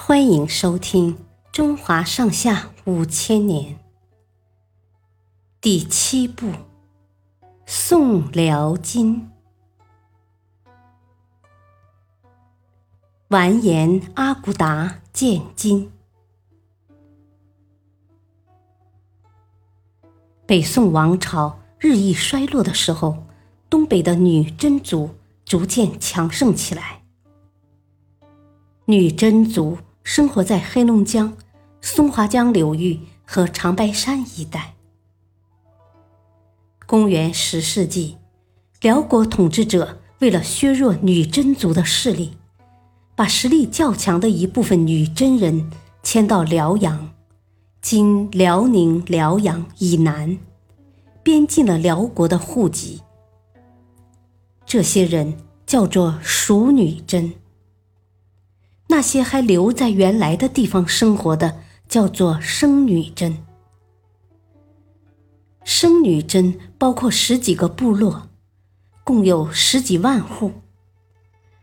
欢迎收听《中华上下五千年》第七部《宋辽金》。完颜阿骨达建金。北宋王朝日益衰落的时候，东北的女真族逐渐强盛起来。女真族。生活在黑龙江、松花江流域和长白山一带。公元十世纪，辽国统治者为了削弱女真族的势力，把实力较强的一部分女真人迁到辽阳（今辽宁辽阳以南），编进了辽国的户籍。这些人叫做熟女真。那些还留在原来的地方生活的，叫做生女真。生女真包括十几个部落，共有十几万户。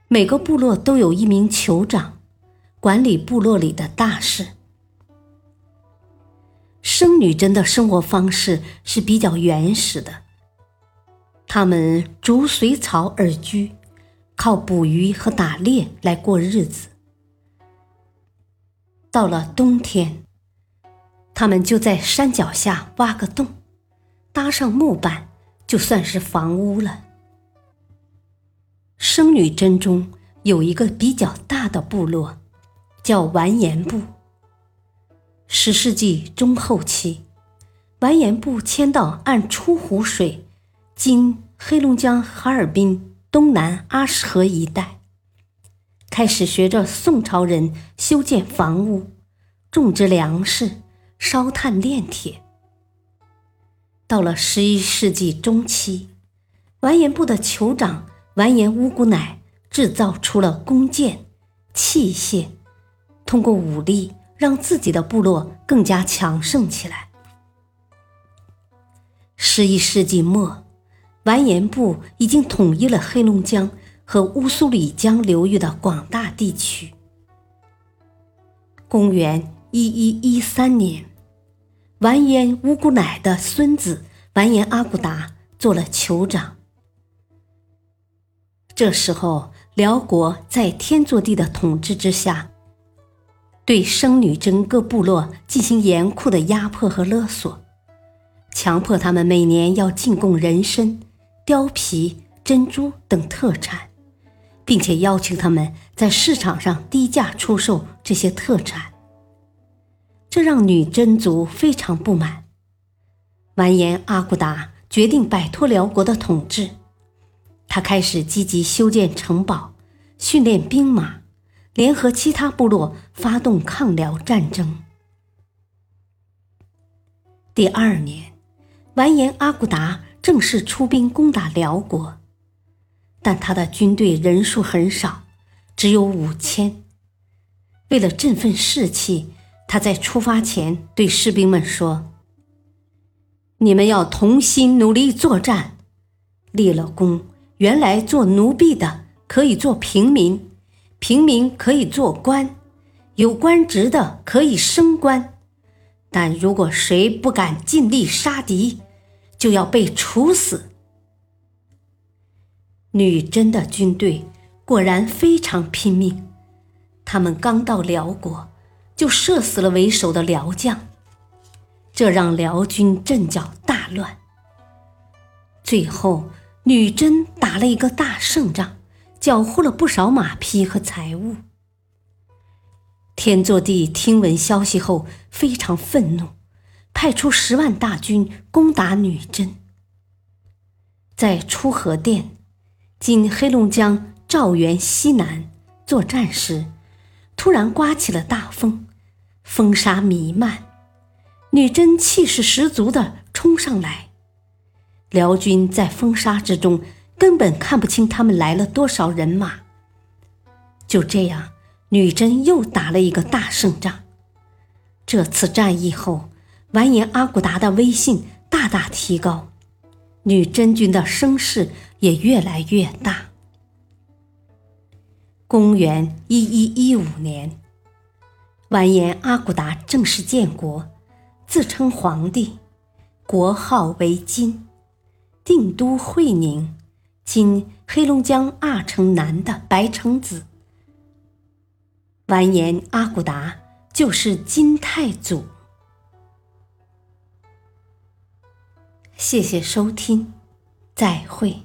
每个部落都有一名酋长，管理部落里的大事。生女真的生活方式是比较原始的，他们逐水草而居，靠捕鱼和打猎来过日子。到了冬天，他们就在山脚下挖个洞，搭上木板，就算是房屋了。生女真中有一个比较大的部落，叫完颜部。十世纪中后期，完颜部迁到按出湖水（今黑龙江哈尔滨东南阿什河一带）。开始学着宋朝人修建房屋、种植粮食、烧炭炼铁。到了十一世纪中期，完颜部的酋长完颜乌古乃制造出了弓箭、器械，通过武力让自己的部落更加强盛起来。十一世纪末，完颜部已经统一了黑龙江。和乌苏里江流域的广大地区。公元一一一三年，完颜乌古乃的孙子完颜阿骨达做了酋长。这时候，辽国在天祚帝的统治之下，对生女真各部落进行严酷的压迫和勒索，强迫他们每年要进贡人参、貂皮、珍珠等特产。并且要求他们在市场上低价出售这些特产，这让女真族非常不满。完颜阿骨达决定摆脱辽国的统治，他开始积极修建城堡、训练兵马，联合其他部落发动抗辽战争。第二年，完颜阿骨达正式出兵攻打辽国。但他的军队人数很少，只有五千。为了振奋士气，他在出发前对士兵们说：“你们要同心努力作战。立了功，原来做奴婢的可以做平民，平民可以做官，有官职的可以升官。但如果谁不敢尽力杀敌，就要被处死。”女真的军队果然非常拼命，他们刚到辽国，就射死了为首的辽将，这让辽军阵脚大乱。最后，女真打了一个大胜仗，缴获了不少马匹和财物。天祚帝听闻消息后非常愤怒，派出十万大军攻打女真，在出河店。今黑龙江肇源西南作战时，突然刮起了大风，风沙弥漫，女真气势十足地冲上来。辽军在风沙之中根本看不清他们来了多少人马。就这样，女真又打了一个大胜仗。这次战役后，完颜阿骨达的威信大大提高。女真军的声势也越来越大。公元一一一五年，完颜阿骨达正式建国，自称皇帝，国号为金，定都会宁，今黑龙江阿城南的白城子。完颜阿骨达就是金太祖。谢谢收听，再会。